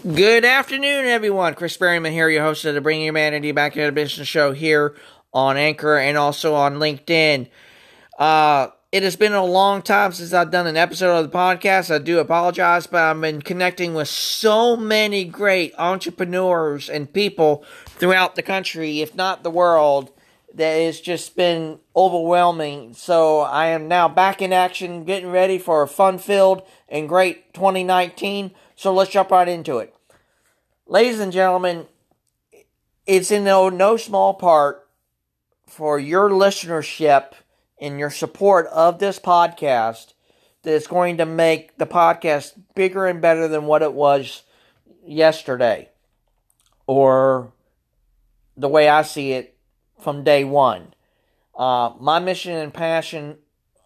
Good afternoon, everyone. Chris Berryman here, your host of the Bring Humanity Back into Business show here on Anchor and also on LinkedIn. Uh, it has been a long time since I've done an episode of the podcast. I do apologize, but I've been connecting with so many great entrepreneurs and people throughout the country, if not the world, that it's just been overwhelming. So I am now back in action, getting ready for a fun filled and great 2019. So let's jump right into it. Ladies and gentlemen, it's in no, no small part for your listenership and your support of this podcast that is going to make the podcast bigger and better than what it was yesterday or the way I see it from day one. Uh, my mission and passion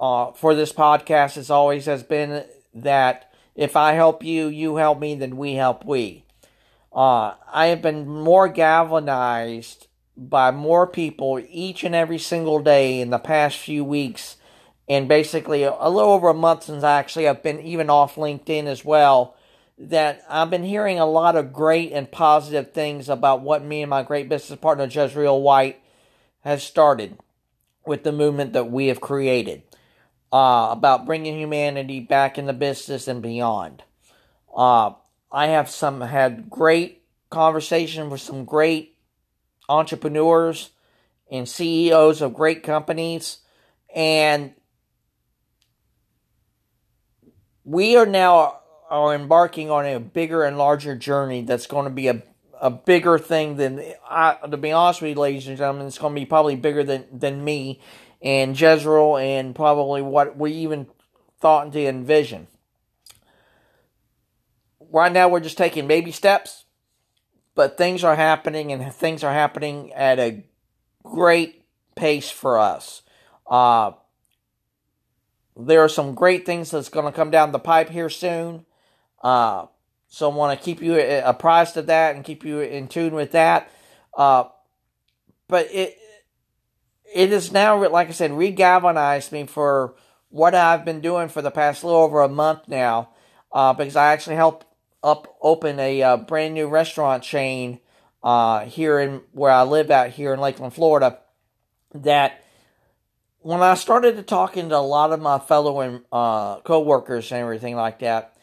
uh, for this podcast has always has been that if I help you, you help me, then we help we. Uh, I have been more galvanized by more people each and every single day in the past few weeks, and basically a little over a month since I actually have been even off LinkedIn as well. That I've been hearing a lot of great and positive things about what me and my great business partner Jezrel White has started with the movement that we have created uh, about bringing humanity back in the business and beyond. Uh, I have some had great conversation with some great entrepreneurs and CEOs of great companies, and we are now are embarking on a bigger and larger journey that's going to be a a bigger thing than I, to be honest with you, ladies and gentlemen, it's going to be probably bigger than than me and Jezrel and probably what we even thought to envision. Right now, we're just taking baby steps, but things are happening and things are happening at a great pace for us. Uh, there are some great things that's going to come down the pipe here soon. Uh, so I want to keep you apprised of that and keep you in tune with that. Uh, but it it is now, like I said, regalvanized me for what I've been doing for the past little over a month now, uh, because I actually helped up open a uh, brand new restaurant chain uh, here in where I live out here in Lakeland, Florida. That when I started to talking to a lot of my fellow and uh, coworkers and everything like that,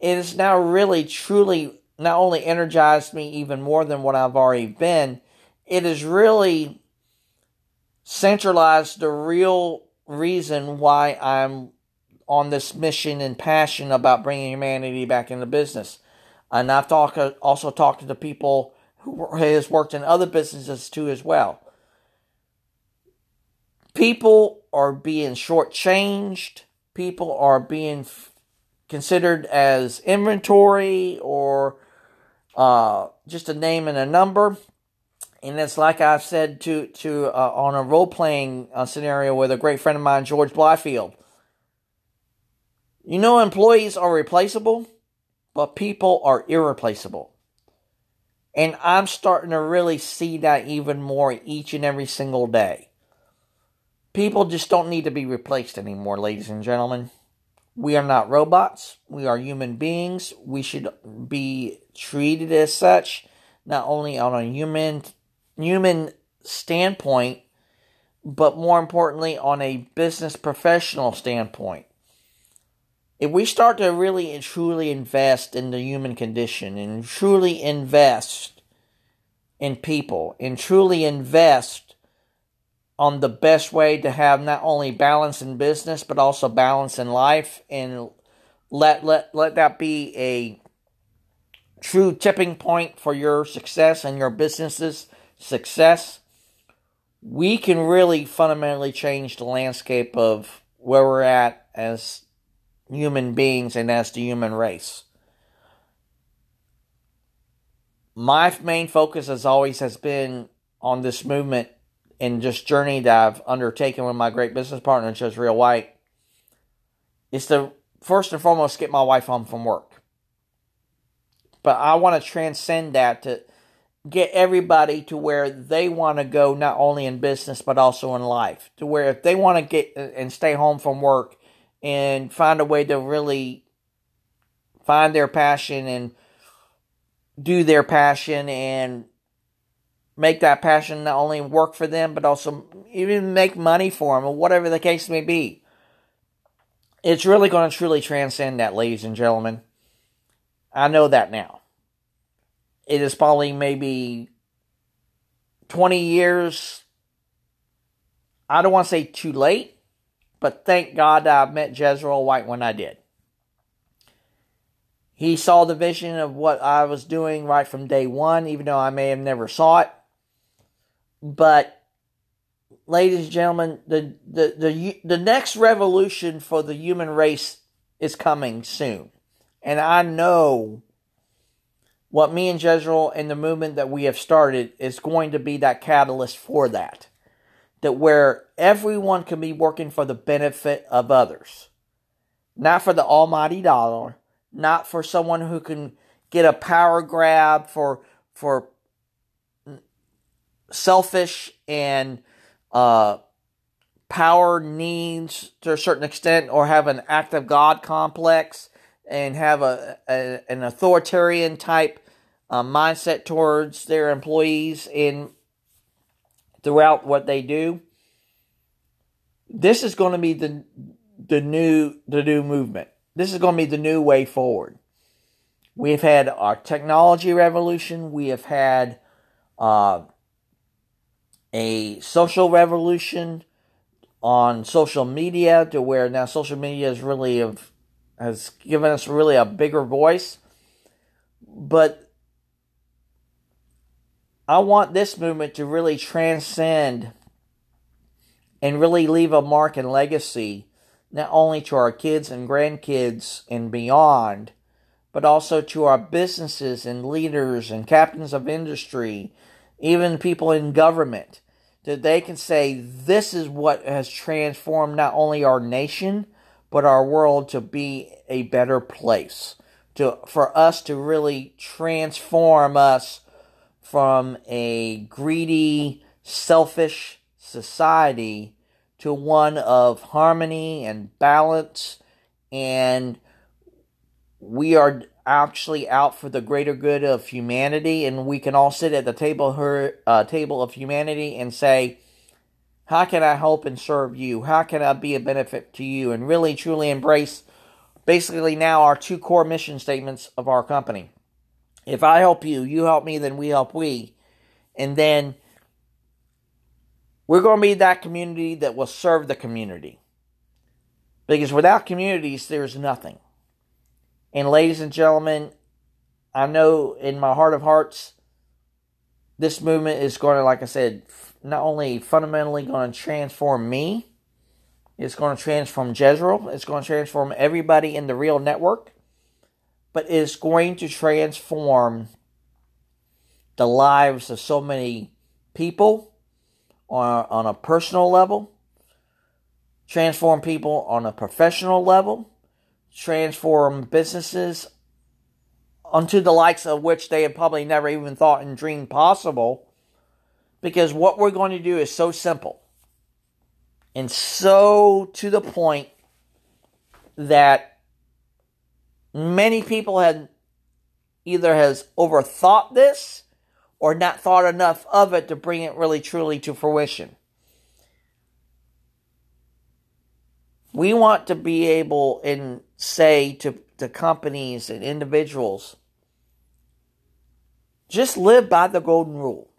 it has now really truly not only energized me even more than what I've already been. It has really centralize the real reason why I'm on this mission and passion about bringing humanity back into business. And I've talked also talked to the people who has worked in other businesses too as well. People are being shortchanged. People are being f- considered as inventory or uh, just a name and a number and it's like I've said to to uh, on a role playing uh, scenario with a great friend of mine, George Blyfield. You know, employees are replaceable, but people are irreplaceable. And I'm starting to really see that even more each and every single day. People just don't need to be replaced anymore, ladies and gentlemen. We are not robots. We are human beings. We should be treated as such, not only on a human human standpoint, but more importantly, on a business professional standpoint. If we start to really and truly invest in the human condition and truly invest in people and truly invest on the best way to have not only balance in business but also balance in life and let let let that be a true tipping point for your success and your businesses success, we can really fundamentally change the landscape of where we're at as human beings and as the human race. My main focus, as always, has been on this movement and just journey that I've undertaken with my great business partner, Jezrel White, is to first and foremost get my wife home from work. But I want to transcend that to get everybody to where they want to go not only in business but also in life to where if they want to get uh, and stay home from work and find a way to really find their passion and do their passion and make that passion not only work for them, but also even make money for them, or whatever the case may be. It's really going to truly transcend that, ladies and gentlemen. I know that now. It is probably maybe 20 years. I don't want to say too late, but thank God I met Jezrel White when I did. He saw the vision of what I was doing right from day one, even though I may have never saw it. But, ladies and gentlemen, the, the, the, the next revolution for the human race is coming soon. And I know what me and Jezrel and the movement that we have started is going to be that catalyst for that. That where everyone can be working for the benefit of others. Not for the almighty dollar, not for someone who can get a power grab for for selfish and uh, power needs to a certain extent, or have an act of God complex and have a, a an authoritarian type uh, mindset towards their employees in throughout what they do. This is going to be the the new the new movement. This is going to be the new way forward. We have had our technology revolution. We have had uh, a social revolution on social media to where now social media is really of has given us really a bigger voice. But I want this movement to really transcend and really leave a mark and legacy not only to our kids and grandkids and beyond, but also to our businesses and leaders and captains of industry, even people in government, that they can say this is what has transformed not only our nation, but our world to be a better place. To, for us to really transform us from a greedy, selfish society to one of harmony and balance, and we are actually out for the greater good of humanity, and we can all sit at the table her uh, table of humanity and say, "How can I help and serve you? How can I be a benefit to you?" And really, truly embrace basically now our two core mission statements of our company. If I help you, you help me, then we help we, and then we're going to be that community that will serve the community. Because without communities, there's nothing. And ladies and gentlemen, I know in my heart of hearts, this movement is going to, like I said, not only fundamentally going to transform me, it's going to transform Jezrel, it's going to transform everybody in the real network, but it's going to transform the lives of so many people on, on a personal level, transform people on a professional level, transform businesses unto the likes of which they had probably never even thought and dreamed possible. Because what we're going to do is so simple and so to the point that many people had either has overthought this or not thought enough of it to bring it really truly to fruition. We want to be able and say to, to companies and individuals, just live by the golden rule.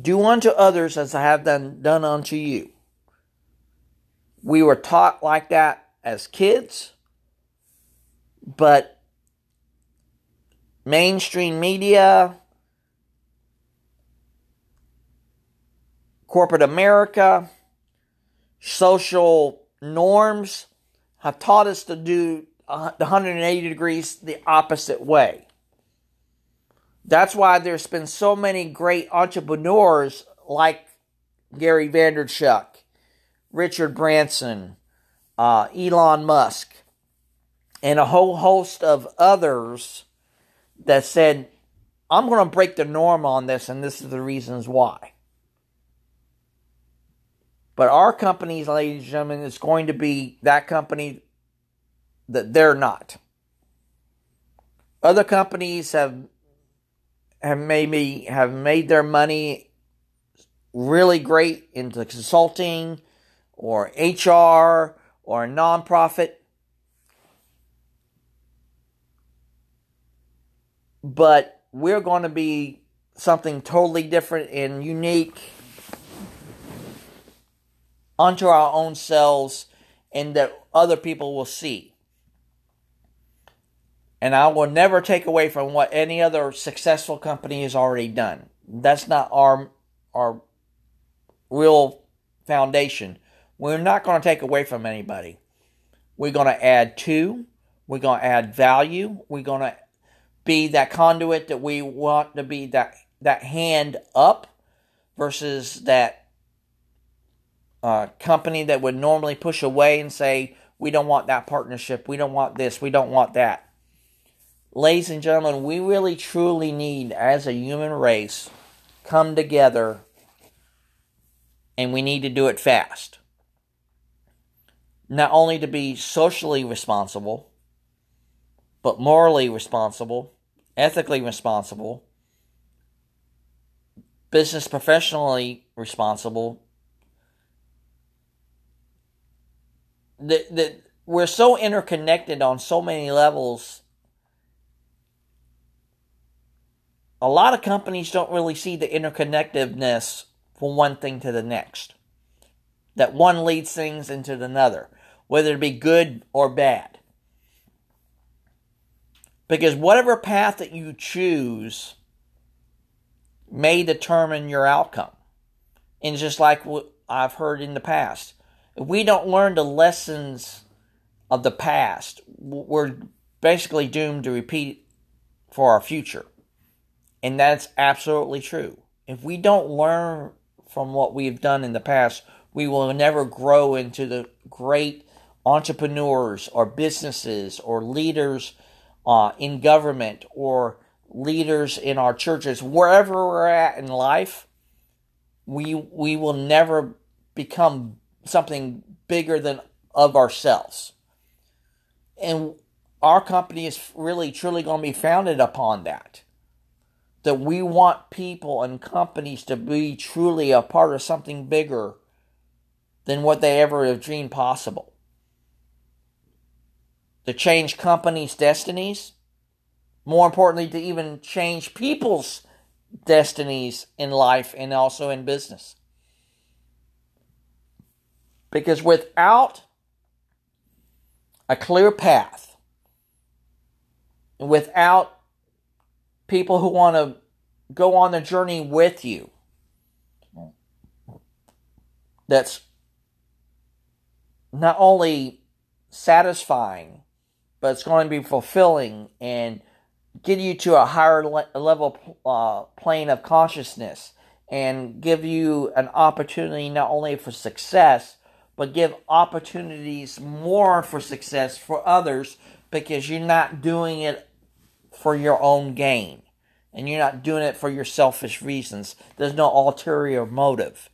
Do unto others as I have done, done unto you. We were taught like that as kids, but mainstream media, corporate America, social norms have taught us to do the 180 degrees the opposite way. That's why there's been so many great entrepreneurs like Gary Vaynerchuk, Richard Branson, uh, Elon Musk, and a whole host of others that said, I'm going to break the norm on this, and this is the reasons why. But our companies, ladies and gentlemen, is going to be that company that they're not. Other companies have have maybe have made their money really great into consulting or HR or a nonprofit. But we're going to be something totally different and unique unto our own selves and that other people will see. And I will never take away from what any other successful company has already done. That's not our our real foundation. We're not going to take away from anybody. We're going to add to, we're going to add value, we're going to be that conduit that we want to be that that hand up versus that uh, company that would normally push away and say, we don't want that partnership, we don't want this, we don't want that. Ladies and gentlemen, we really truly need, as a human race, come together and we need to do it fast. Not only to be socially responsible, but morally responsible, ethically responsible, business professionally responsible. That, that we're so interconnected on so many levels. A lot of companies don't really see the interconnectedness from one thing to the next. That one leads things into another, whether it be good or bad. Because whatever path that you choose may determine your outcome. And just like I've heard in the past, if we don't learn the lessons of the past, we're basically doomed to repeat for our future. And that's absolutely true. If we don't learn from what we've done in the past, we will never grow into the great entrepreneurs or businesses or leaders uh, in government or leaders in our churches, wherever we're at in life, we we will never become something bigger than of ourselves. And our company is really truly going to be founded upon that that we want people and companies to be truly a part of something bigger than what they ever have dreamed possible. To change companies' destinies, more importantly, to even change people's destinies in life and also in business. Because without a clear path, without people who want to go on the journey with you. That's not only satisfying, but it's going to be fulfilling and get you to a higher le- level uh, plane of consciousness and give you an opportunity not only for success, but give opportunities more for success for others because you're not doing it for your own gain. And you're not doing it for your selfish reasons. There's no ulterior motive.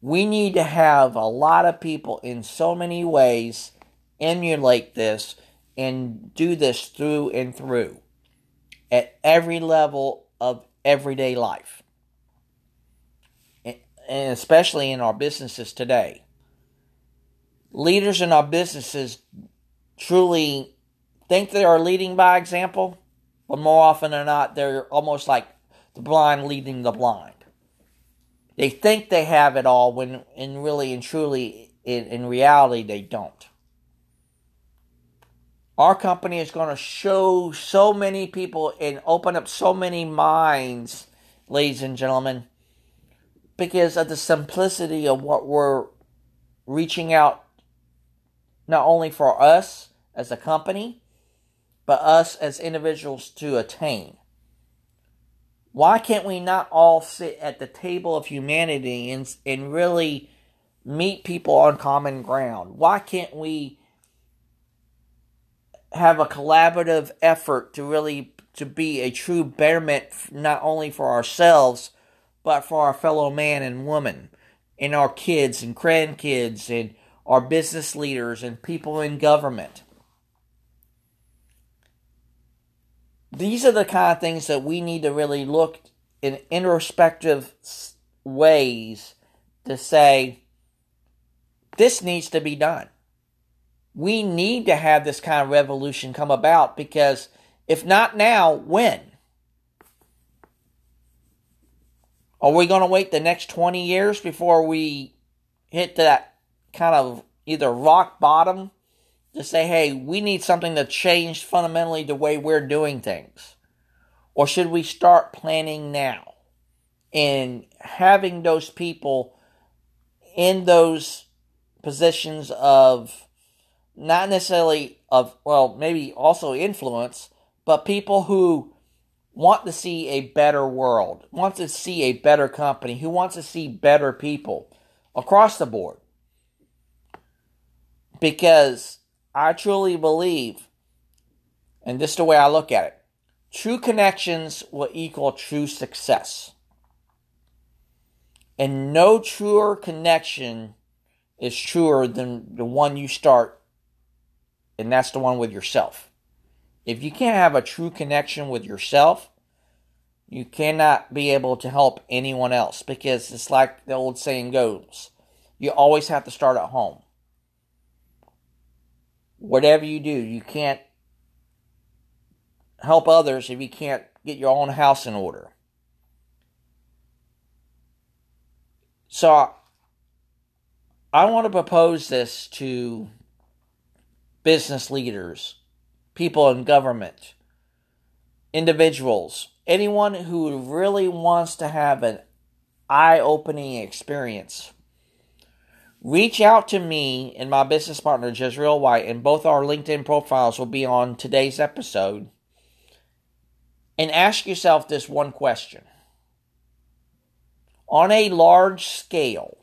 We need to have a lot of people in so many ways emulate this and do this through and through at every level of everyday life. And especially in our businesses today. Leaders in our businesses truly think they are leading by example, but more often than not, they're almost like the blind leading the blind. They think they have it all when, in really and truly, in, in reality, they don't. Our company is going to show so many people and open up so many minds, ladies and gentlemen, because of the simplicity of what we're reaching out not only for us as a company, but us as individuals to attain. Why can't we not all sit at the table of humanity and, and really meet people on common ground? Why can't we have a collaborative effort to really to be a true betterment not only for ourselves but for our fellow man and woman and our kids and grandkids and our business leaders and people in government these are the kind of things that we need to really look in introspective ways to say, this needs to be done. We need to have this kind of revolution come about because if not now, when? Are we going to wait the next 20 years before we hit that kind of either rock bottom to say, hey, we need something to change fundamentally the way we're doing things? Or should we start planning now and having those people in those positions of not necessarily of, well, maybe also influence, but people who want to see a better world, want to see a better company, who wants to see better people across the board. Because I truly believe, and this is the way I look at it, true connections will equal true success. And no truer connection is truer than the one you start, and that's the one with yourself. If you can't have a true connection with yourself, you cannot be able to help anyone else because it's like the old saying goes you always have to start at home. Whatever you do, you can't help others if you can't get your own house in order. So I want to propose this to business leaders, people in government, individuals, anyone who really wants to have an eye opening experience. Reach out to me and my business partner, Jezrel White, and both our LinkedIn profiles will be on today's episode. And ask yourself this one question. On a large scale,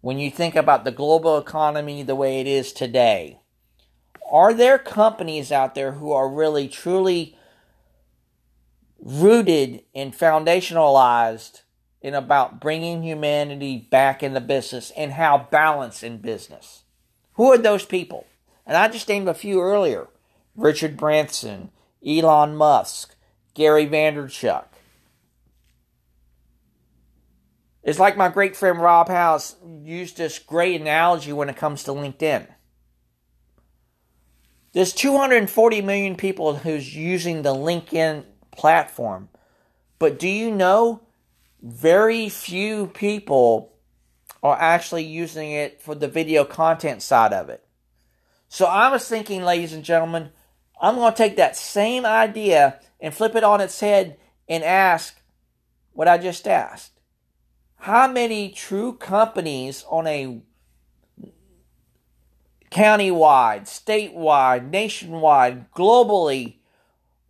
when you think about the global economy the way it is today, are there companies out there who are really truly rooted and foundationalized in about bringing humanity back into business and how balance in business? Who are those people? And I just named a few earlier Richard Branson, Elon Musk, Gary Vaynerchuk. It's like my great friend Rob House used this great analogy when it comes to LinkedIn. There's 240 million people who's using the LinkedIn platform. But do you know very few people are actually using it for the video content side of it? So I was thinking, ladies and gentlemen, I'm going to take that same idea and flip it on its head and ask what I just asked how many true companies on a countywide, statewide, nationwide, globally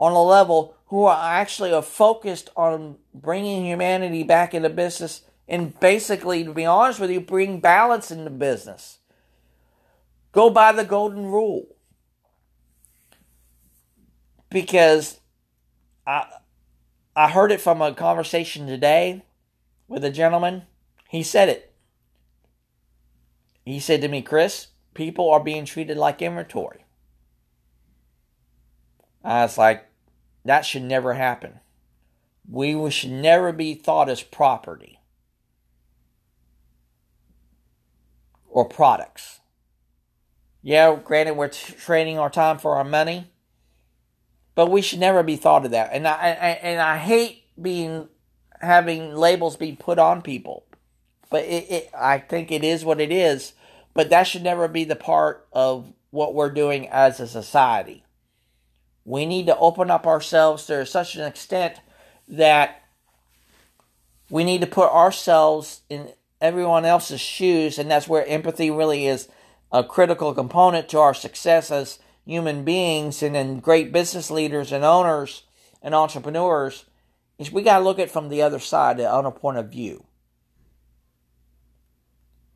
on a level who are actually are focused on bringing humanity back into business and basically, to be honest with you, bring balance into business. Go by the golden rule. Because I I heard it from a conversation today with a gentleman. He said it. He said to me, Chris, people are being treated like inventory. I was like, that should never happen. We should never be thought as property or products. Yeah, granted, we're trading our time for our money, but we should never be thought of that. And I, I and I hate being having labels be put on people. But it, it, I think it is what it is. But that should never be the part of what we're doing as a society. We need to open up ourselves to such an extent that we need to put ourselves in everyone else's shoes, and that's where empathy really is a critical component to our success as human beings and in great business leaders and owners and entrepreneurs is we got to look at it from the other side, the other point of view.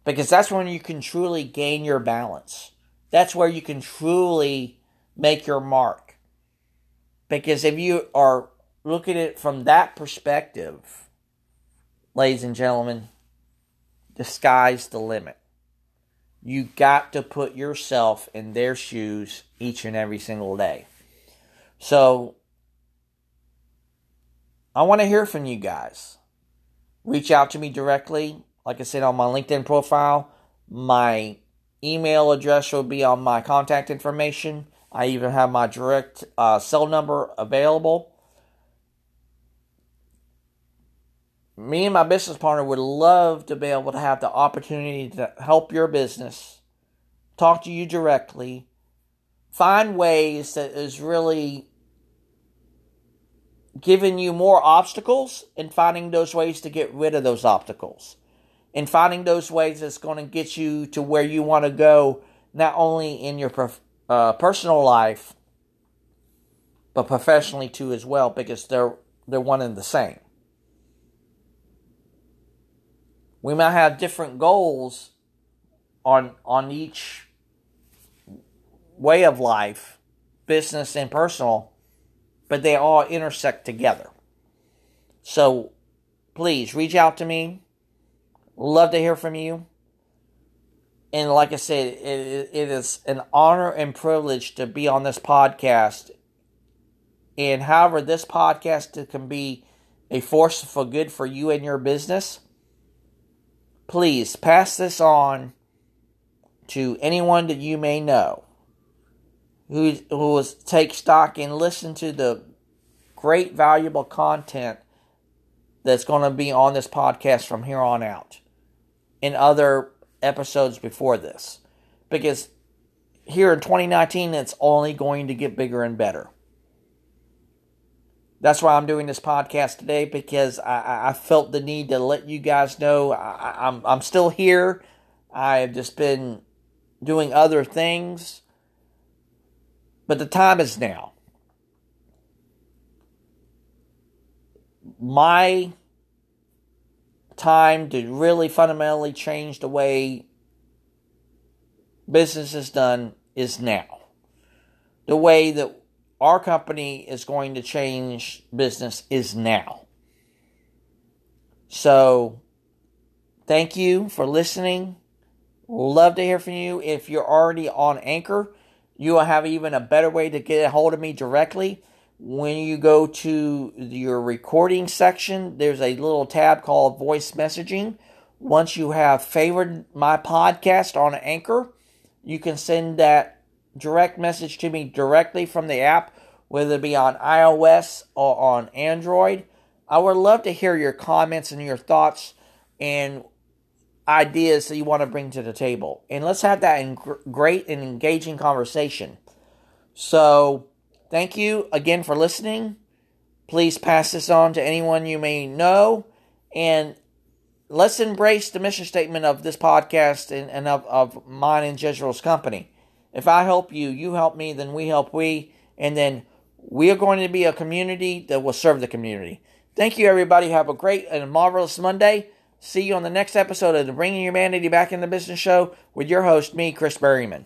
Because that's when you can truly gain your balance. That's where you can truly make your mark. Because if you are looking at it from that perspective, ladies and gentlemen, the sky's the limit. You got to put yourself in their shoes each and every single day. So I want to hear from you guys. Reach out to me directly. Like I said on my LinkedIn profile, my email address will be on my contact information. I even have my direct uh, cell number available. Me and my business partner would love to be able to have the opportunity to help your business, talk to you directly, find ways that is really giving you more obstacles and finding those ways to get rid of those obstacles and finding those ways that's going to get you to where you want to go not only in your uh, personal life but professionally too as well because they're they're one and the same we might have different goals on on each way of life business and personal but they all intersect together. So please reach out to me. Love to hear from you. And like I said, it, it is an honor and privilege to be on this podcast. And however, this podcast can be a force for good for you and your business, please pass this on to anyone that you may know who who will take stock and listen to the great valuable content that's going to be on this podcast from here on out in other episodes before this. Because here in 2019 it's only going to get bigger and better. That's why i'm doing this podcast today because i, I felt the need to let you guys know. I, I'm, I'm still here. I've just been doing other things. But the time is now. My time to really fundamentally change the way business is done is now. The way that our company is going to change business is now. So, thank you for listening. Love to hear from you. If you're already on Anchor, you will have even a better way to get a hold of me directly. When you go to your recording section, there's a little tab called voice messaging. Once you have favored my podcast on Anchor, you can send that direct message to me directly from the app, whether it be on iOS or on Android. I would love to hear your comments and your thoughts and ideas that you want to bring to the table. And let's have that great and engaging conversation. So, thank you again for listening. Please pass this on to anyone you may know. And let's embrace the mission statement of this podcast and, and of, of mine and Jezrel's company. If I help you, you help me, then we help we. And then we are going to be a community that will serve the community. Thank you, everybody. Have a great and marvelous Monday. See you on the next episode of the Bringing Humanity Back in the Business Show with your host, me, Chris Berryman.